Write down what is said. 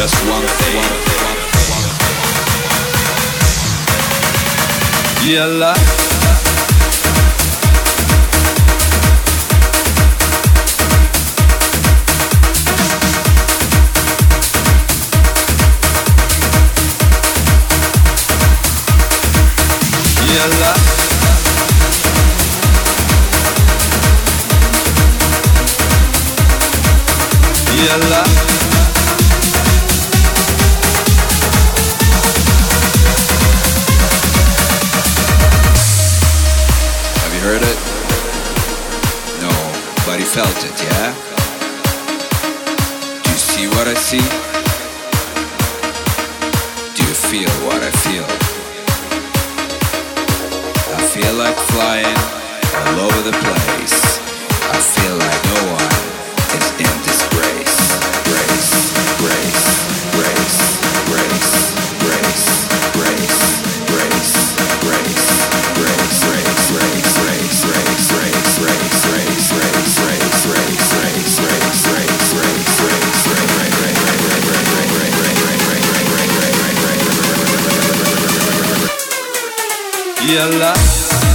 just one thing. Yeah, love. Yeah, love. You felt it, yeah? Do you see what I see? Do you feel what I feel? I feel like flying all over the place. I feel like no one your love.